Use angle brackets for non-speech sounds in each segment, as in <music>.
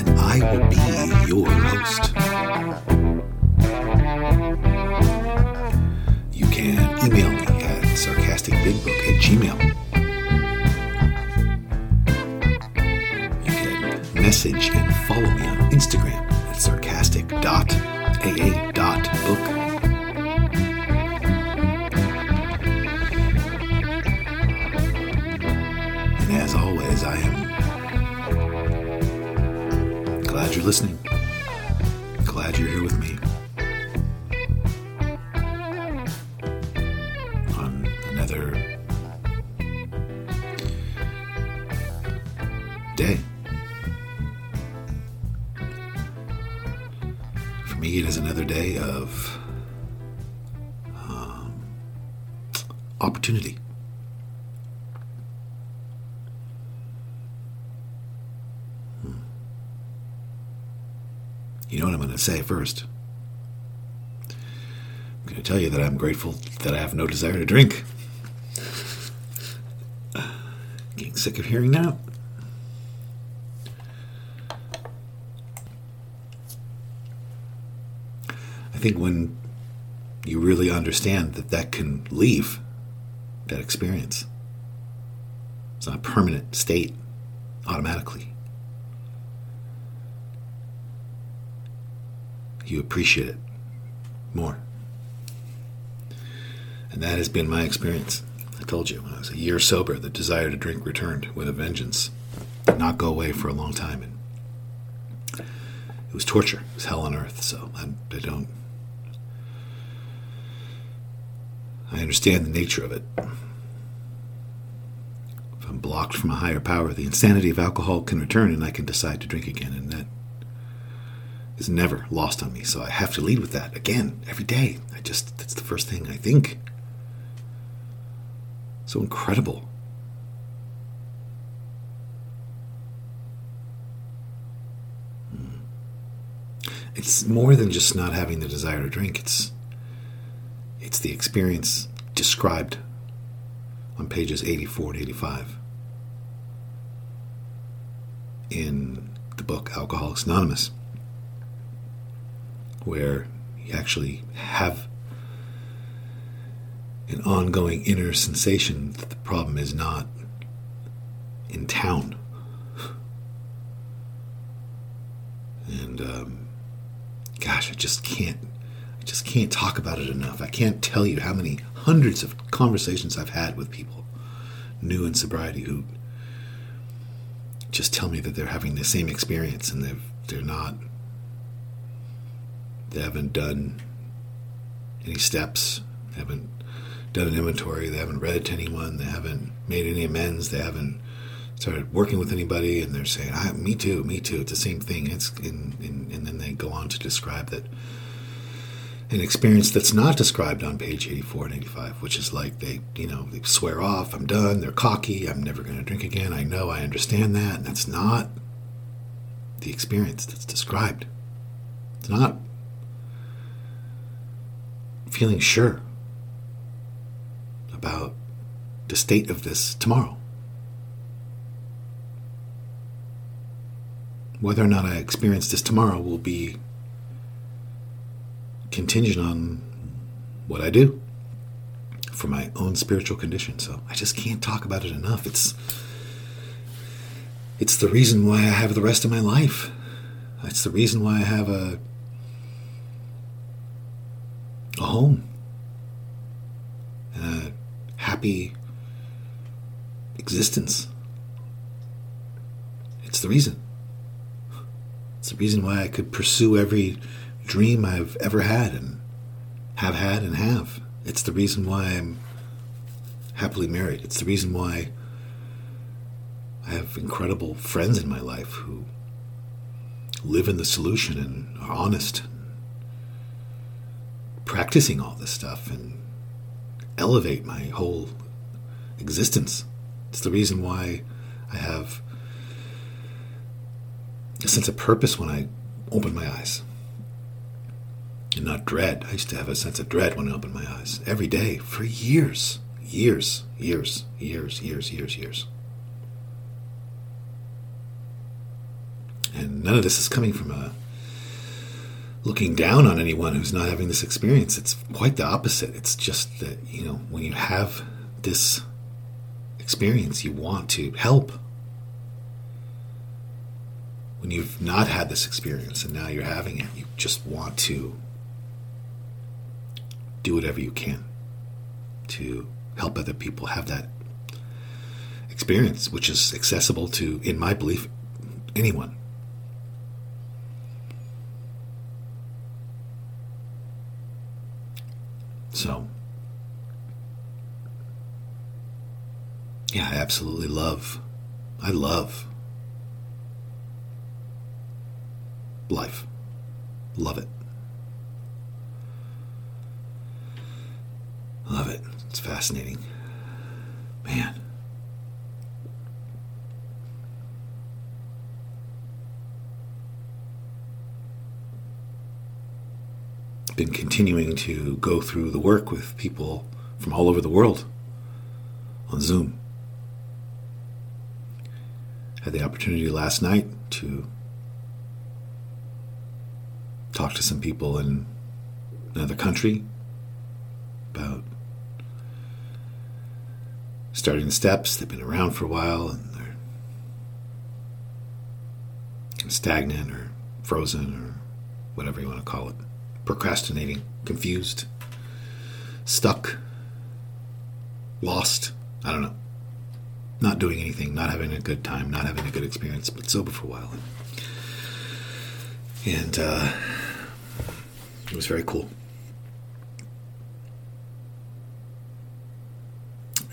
And I will be your host. You can email me at sarcasticbigbook at gmail. You can message and follow me on Instagram you're listening. Glad you're here with me on another day. For me, it is another day of um, opportunity. You know what I'm going to say first. I'm going to tell you that I'm grateful that I have no desire to drink. Getting sick of hearing that. I think when you really understand that that can leave that experience, it's not a permanent state automatically. You appreciate it more. And that has been my experience. I told you when I was a year sober, the desire to drink returned with a vengeance. Did not go away for a long time. And it was torture. It was hell on earth. So I, I don't. I understand the nature of it. If I'm blocked from a higher power, the insanity of alcohol can return and I can decide to drink again. And that is never lost on me. So I have to lead with that again every day. I just, that's the first thing I think. So incredible. Hmm. It's more than just not having the desire to drink. It's it's the experience described on pages 84 and 85 in the book Alcoholics Anonymous, where you actually have an ongoing inner sensation that the problem is not in town. And um, gosh, I just can't. I just can't talk about it enough. I can't tell you how many hundreds of conversations I've had with people new in sobriety who just tell me that they're having the same experience and they've they're not they haven't done any steps, They haven't done an inventory, they haven't read it to anyone, they haven't made any amends, they haven't started working with anybody, and they're saying, ah, "Me too, me too." It's the same thing. It's in, in, and then they go on to describe that an experience that's not described on page 84 and 85, which is like they, you know, they swear off, I'm done, they're cocky, I'm never going to drink again. I know, I understand that, and that's not the experience that's described. It's not feeling sure about the state of this tomorrow. Whether or not I experience this tomorrow will be contingent on what I do for my own spiritual condition. So I just can't talk about it enough. It's it's the reason why I have the rest of my life. It's the reason why I have a a home, a happy existence. It's the reason. It's the reason why I could pursue every dream I've ever had and have had and have. It's the reason why I'm happily married. It's the reason why I have incredible friends in my life who live in the solution and are honest, practicing all this stuff and elevate my whole existence. It's the reason why I have a sense of purpose when I open my eyes. And not dread. I used to have a sense of dread when I opened my eyes every day for years, years, years, years, years, years, years. And none of this is coming from a looking down on anyone who's not having this experience. It's quite the opposite. It's just that, you know, when you have this experience, you want to help. When you've not had this experience and now you're having it, you just want to do whatever you can to help other people have that experience, which is accessible to, in my belief, anyone. So, yeah, I absolutely love, I love life. Love it. Love it. It's fascinating. Man. Been continuing to go through the work with people from all over the world on Zoom. Had the opportunity last night to talk to some people in another country about starting steps. They've been around for a while and they're stagnant or frozen or whatever you want to call it procrastinating, confused, stuck, lost. I don't know. Not doing anything, not having a good time, not having a good experience, but sober for a while. And uh, it was very cool.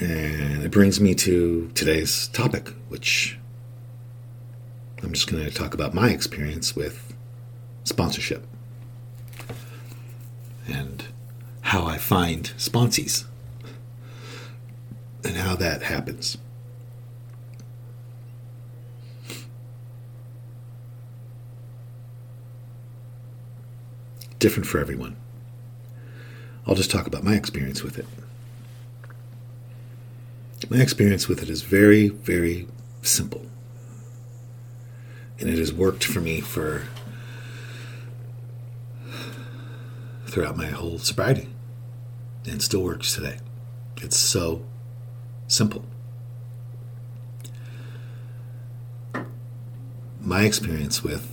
And it brings me to today's topic, which I'm just going to talk about my experience with sponsorship and how I find sponsees and how that happens. Different for everyone. I'll just talk about my experience with it. My experience with it is very, very simple. And it has worked for me for throughout my whole sobriety and still works today. It's so simple. My experience with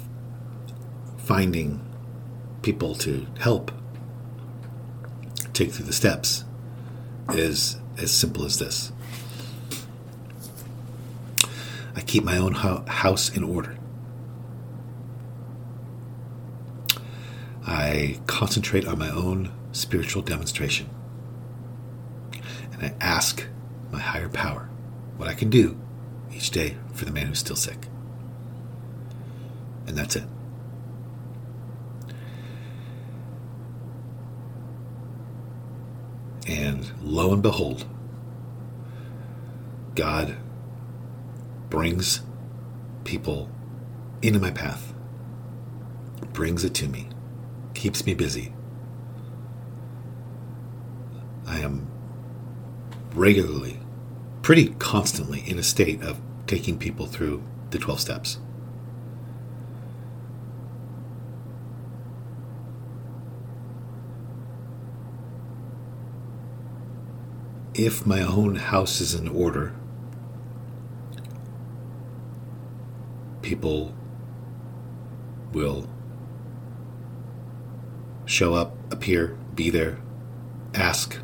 finding people to help take through the steps is as simple as this. I keep my own house in order. I concentrate on my own spiritual demonstration. And I ask my higher power what I can do each day for the man who's still sick. And that's it. And lo and behold, God brings people into my path, brings it to me keeps me busy. I am regularly, pretty constantly, in a state of taking people through the 12 steps. If my own house is in order, people will show up, appear, be there, ask.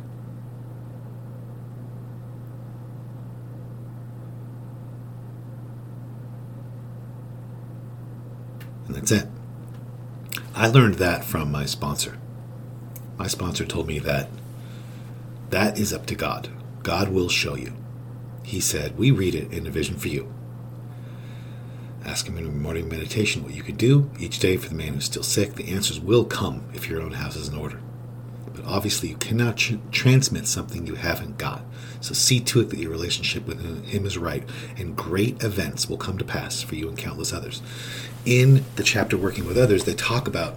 And that's it. I learned that from my sponsor. My sponsor told me that that is up to God. God will show you. He said, We read it in a vision for you. Ask him in a morning meditation what you could do each day for the man who's still sick. The answers will come if your own house is in order. But obviously, you cannot tr- transmit something you haven't got. So see to it that your relationship with him is right, and great events will come to pass for you and countless others. In the chapter Working with Others, they talk about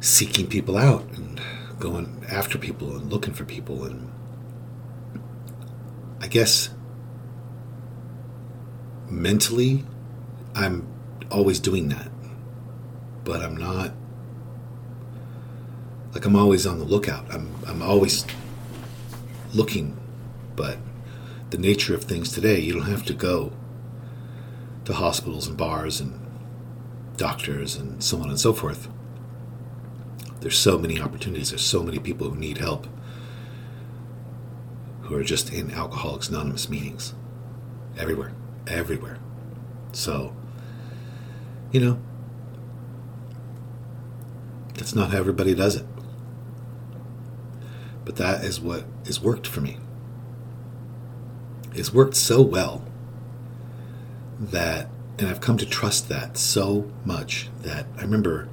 seeking people out and going after people and looking for people. And I guess mentally, I'm always doing that. But I'm not like I'm always on the lookout. I'm I'm always looking, but the nature of things today, you don't have to go to hospitals and bars and doctors and so on and so forth. There's so many opportunities. There's so many people who need help who are just in Alcoholics Anonymous meetings everywhere, everywhere. So, you know, that's not how everybody does it. But that is what has worked for me. It's worked so well that, and I've come to trust that so much that I remember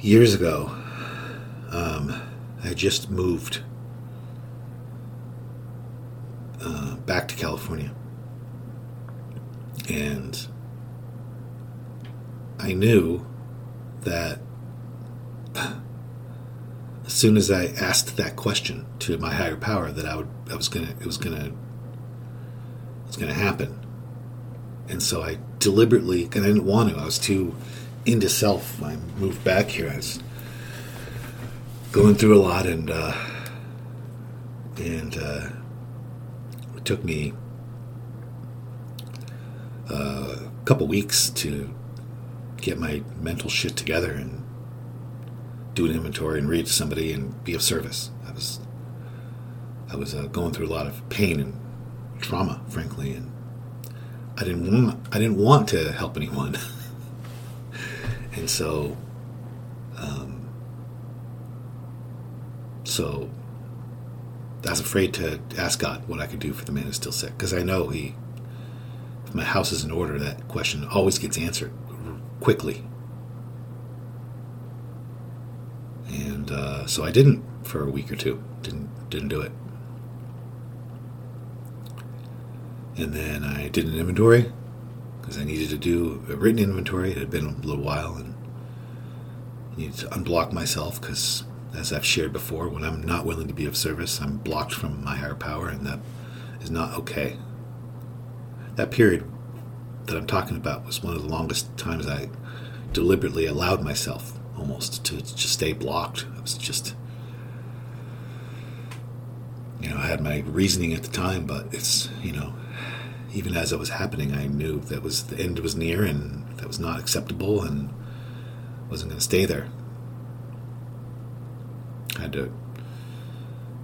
years ago, um, I just moved uh, back to California. And I knew that as soon as I asked that question to my higher power, that I would, I was gonna, it was gonna, it was gonna happen. And so I deliberately, and I didn't want to. I was too into self. I moved back here. I was going through a lot, and uh, and uh, it took me a couple weeks to get my mental shit together and do an inventory and read to somebody and be of service. I was I was uh, going through a lot of pain and trauma, frankly, and I didn't want I didn't want to help anyone, <laughs> and so um, so I was afraid to ask God what I could do for the man who's still sick because I know he my house is in order that question always gets answered quickly and uh, so I didn't for a week or two. Didn't didn't do it. And then I did an inventory because I needed to do a written inventory. It had been a little while, and I needed to unblock myself because, as I've shared before, when I'm not willing to be of service, I'm blocked from my higher power, and that is not okay. That period that I'm talking about was one of the longest times I deliberately allowed myself almost to just stay blocked. I was just, you know, I had my reasoning at the time, but it's, you know, even as it was happening, I knew that was the end was near and that was not acceptable and wasn't going to stay there. I had to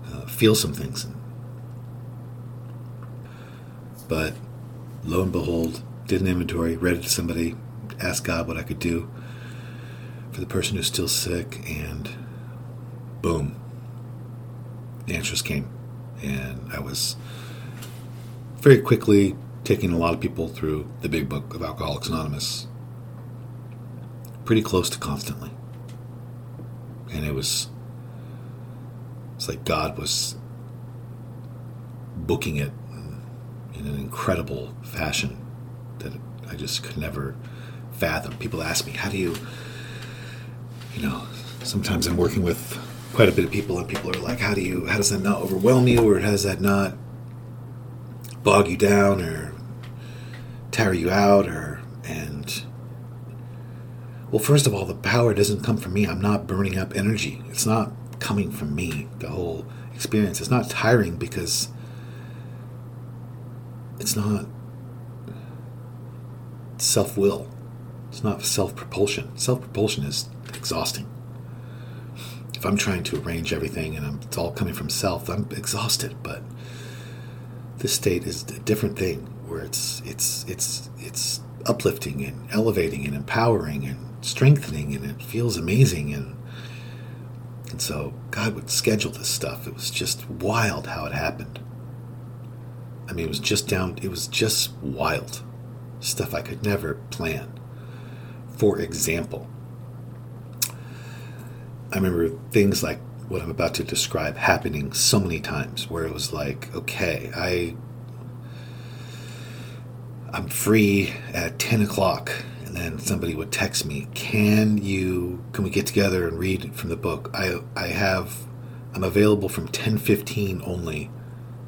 uh, feel some things. But lo and behold, did an inventory, read it to somebody, asked God what I could do for the person who's still sick, and boom, the answers came. And I was very quickly taking a lot of people through the big book of Alcoholics Anonymous, pretty close to constantly. And it was, it's like God was booking it in an incredible fashion that I just could never fathom. People ask me, how do you you know, sometimes I'm working with quite a bit of people, and people are like, "How do you? How does that not overwhelm you, or how does that not bog you down, or tire you out, or and?" Well, first of all, the power doesn't come from me. I'm not burning up energy. It's not coming from me. The whole experience. It's not tiring because it's not self will. It's not self propulsion. Self propulsion is exhausting. If I'm trying to arrange everything and I'm, it's all coming from self, I'm exhausted. But this state is a different thing, where it's it's it's it's uplifting and elevating and empowering and strengthening, and it feels amazing. And and so God would schedule this stuff. It was just wild how it happened. I mean, it was just down. It was just wild stuff I could never plan. For example, I remember things like what I'm about to describe happening so many times where it was like, okay, I I'm free at 10 o'clock. And then somebody would text me, can you, can we get together and read from the book? I, I have, I'm available from 10.15 only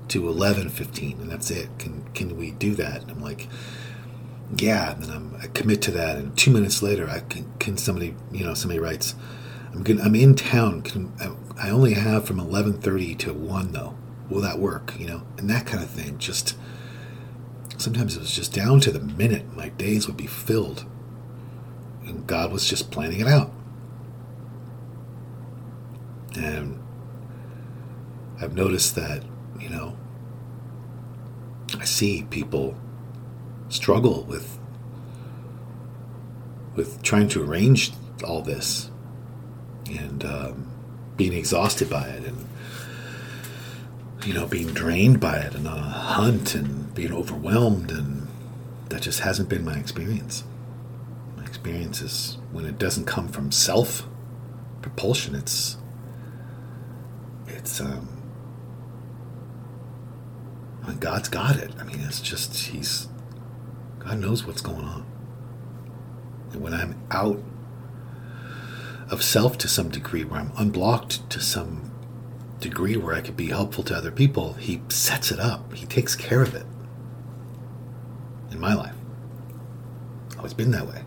to 11.15 and that's it. Can, can we do that? And I'm like, yeah. And then I'm, I commit to that. And two minutes later, I can, can somebody, you know, somebody writes, I'm good. I'm in town. Can, I only have from 11:30 to 1 though. Will that work, you know? And that kind of thing just sometimes it was just down to the minute my days would be filled. And God was just planning it out. And I've noticed that, you know, I see people struggle with with trying to arrange all this and um, being exhausted by it and you know being drained by it and on a hunt and being overwhelmed and that just hasn't been my experience. My experience is when it doesn't come from self propulsion it's it's um god's got it i mean it's just he's god knows what's going on and when i'm out of self to some degree, where I'm unblocked to some degree where I could be helpful to other people, he sets it up. He takes care of it. In my life. Always been that way.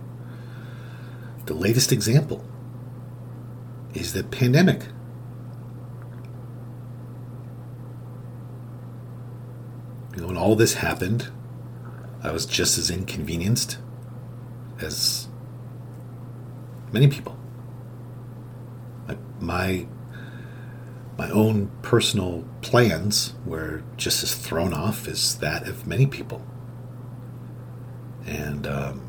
The latest example is the pandemic. Know, when all this happened, I was just as inconvenienced as many people my my own personal plans were just as thrown off as that of many people. And um,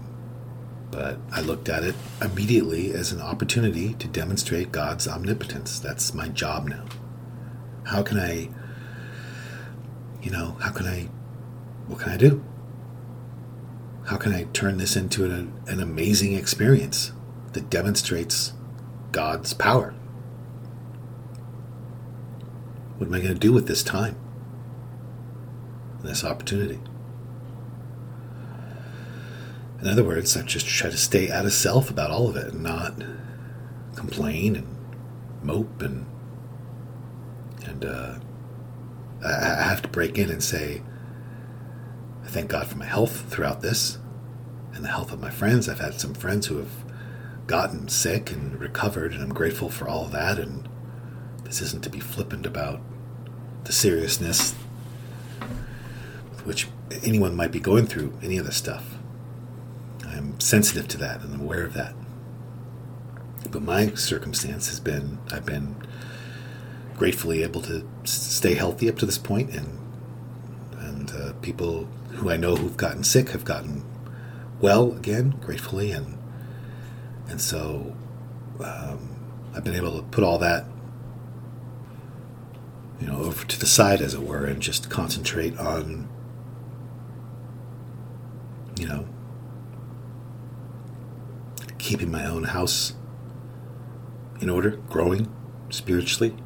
but I looked at it immediately as an opportunity to demonstrate God's omnipotence. That's my job now. How can I, you know, how can I, what can I do? How can I turn this into an, an amazing experience that demonstrates God's power? What am I going to do with this time? This opportunity? In other words, I just try to stay out of self about all of it and not complain and mope and and uh, I have to break in and say, I thank God for my health throughout this and the health of my friends. I've had some friends who have gotten sick and recovered, and I'm grateful for all of that. And this isn't to be flippant about the seriousness with which anyone might be going through any of this stuff. I'm sensitive to that and aware of that. But my circumstance has been I've been gratefully able to stay healthy up to this point, and and uh, people who I know who've gotten sick have gotten well again, gratefully, and and so um, I've been able to put all that you know, over to the side, as it were, and just concentrate on, you know, keeping my own house in order, growing spiritually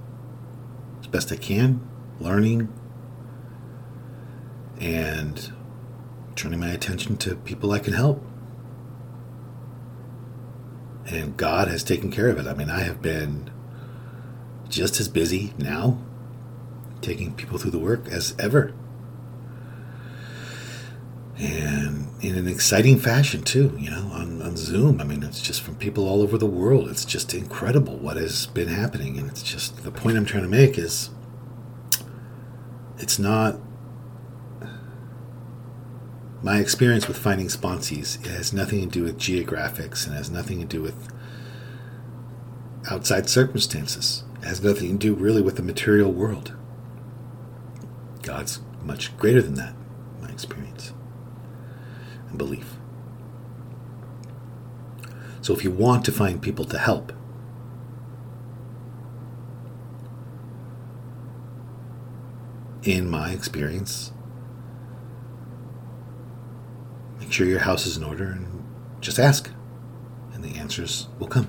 best I can, learning, and turning my attention to people I can help. And God has taken care of it. I mean, I have been just as busy now taking people through the work as ever. And in an exciting fashion, too, you know, on, on Zoom. I mean, it's just from people all over the world. It's just incredible what has been happening. And it's just the point I'm trying to make is it's not my experience with finding sponsees it has nothing to do with geographics and has nothing to do with outside circumstances it has nothing to do really with the material world God's much greater than that, my experience belief. So if you want to find people to help, in my experience, make sure your house is in order and just ask, and the answers will come,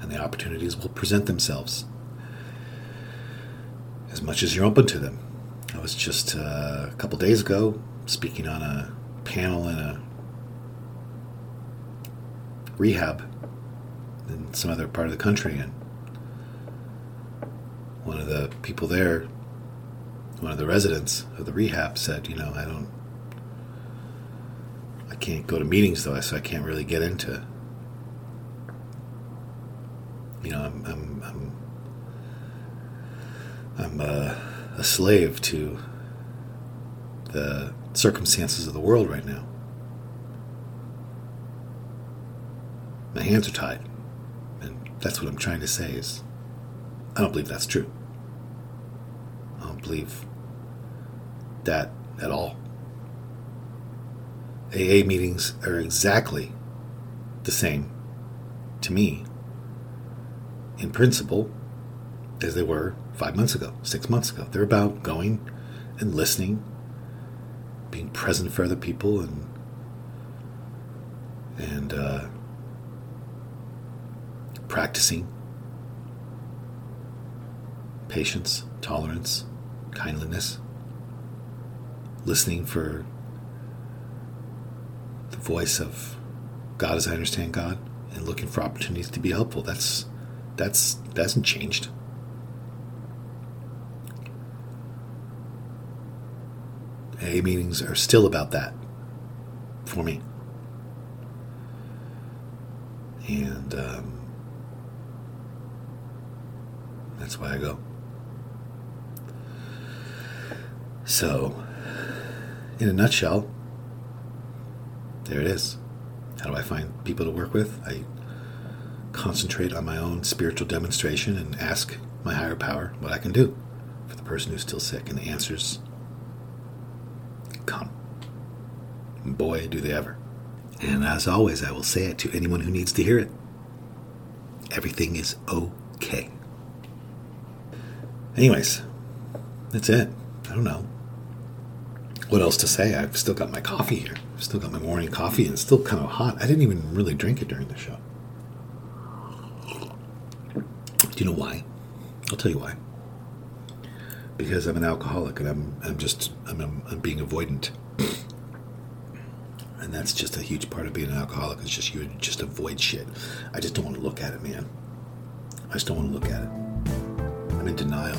and the opportunities will present themselves as much as you're open to them. I was just uh, a couple days ago speaking on a panel in a rehab in some other part of the country, and one of the people there, one of the residents of the rehab, said, "You know, I don't, I can't go to meetings though, so I can't really get into." You know, I'm, I'm, I'm, I'm a, a slave to the circumstances of the world right now. My hands are tied. And that's what I'm trying to say is I don't believe that's true. I don't believe that at all. AA meetings are exactly the same to me in principle as they were five months ago, six months ago. They're about going and listening, being present for other people, and and uh, practicing patience, tolerance, kindliness, listening for the voice of God as I understand God, and looking for opportunities to be helpful. That's that's that hasn't changed. AA meetings are still about that for me. And um, that's why I go. So, in a nutshell, there it is. How do I find people to work with? I concentrate on my own spiritual demonstration and ask my higher power what I can do for the person who's still sick. And the answers come. And boy, do they ever. And as always, I will say it to anyone who needs to hear it everything is okay. Anyways, that's it. I don't know. What else to say? I've still got my coffee here. I've still got my morning coffee and it's still kind of hot. I didn't even really drink it during the show. Do you know why? I'll tell you why. Because I'm an alcoholic and I'm I'm just I'm I'm, I'm being avoidant. And that's just a huge part of being an alcoholic. It's just you just avoid shit. I just don't want to look at it, man. I just don't want to look at it. I'm in denial.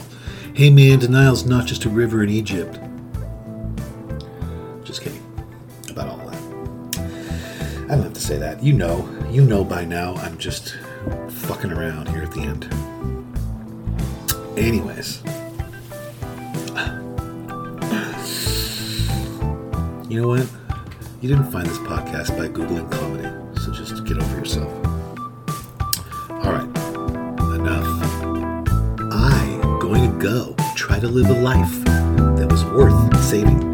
Hey man, denial's not just a river in Egypt. Just kidding. About all that. I don't have to say that. You know. You know by now I'm just fucking around here at the end. Anyways. <sighs> You know what? You didn't find this podcast by Googling comedy, so just get over yourself. All right, enough. I'm going to go try to live a life that was worth saving.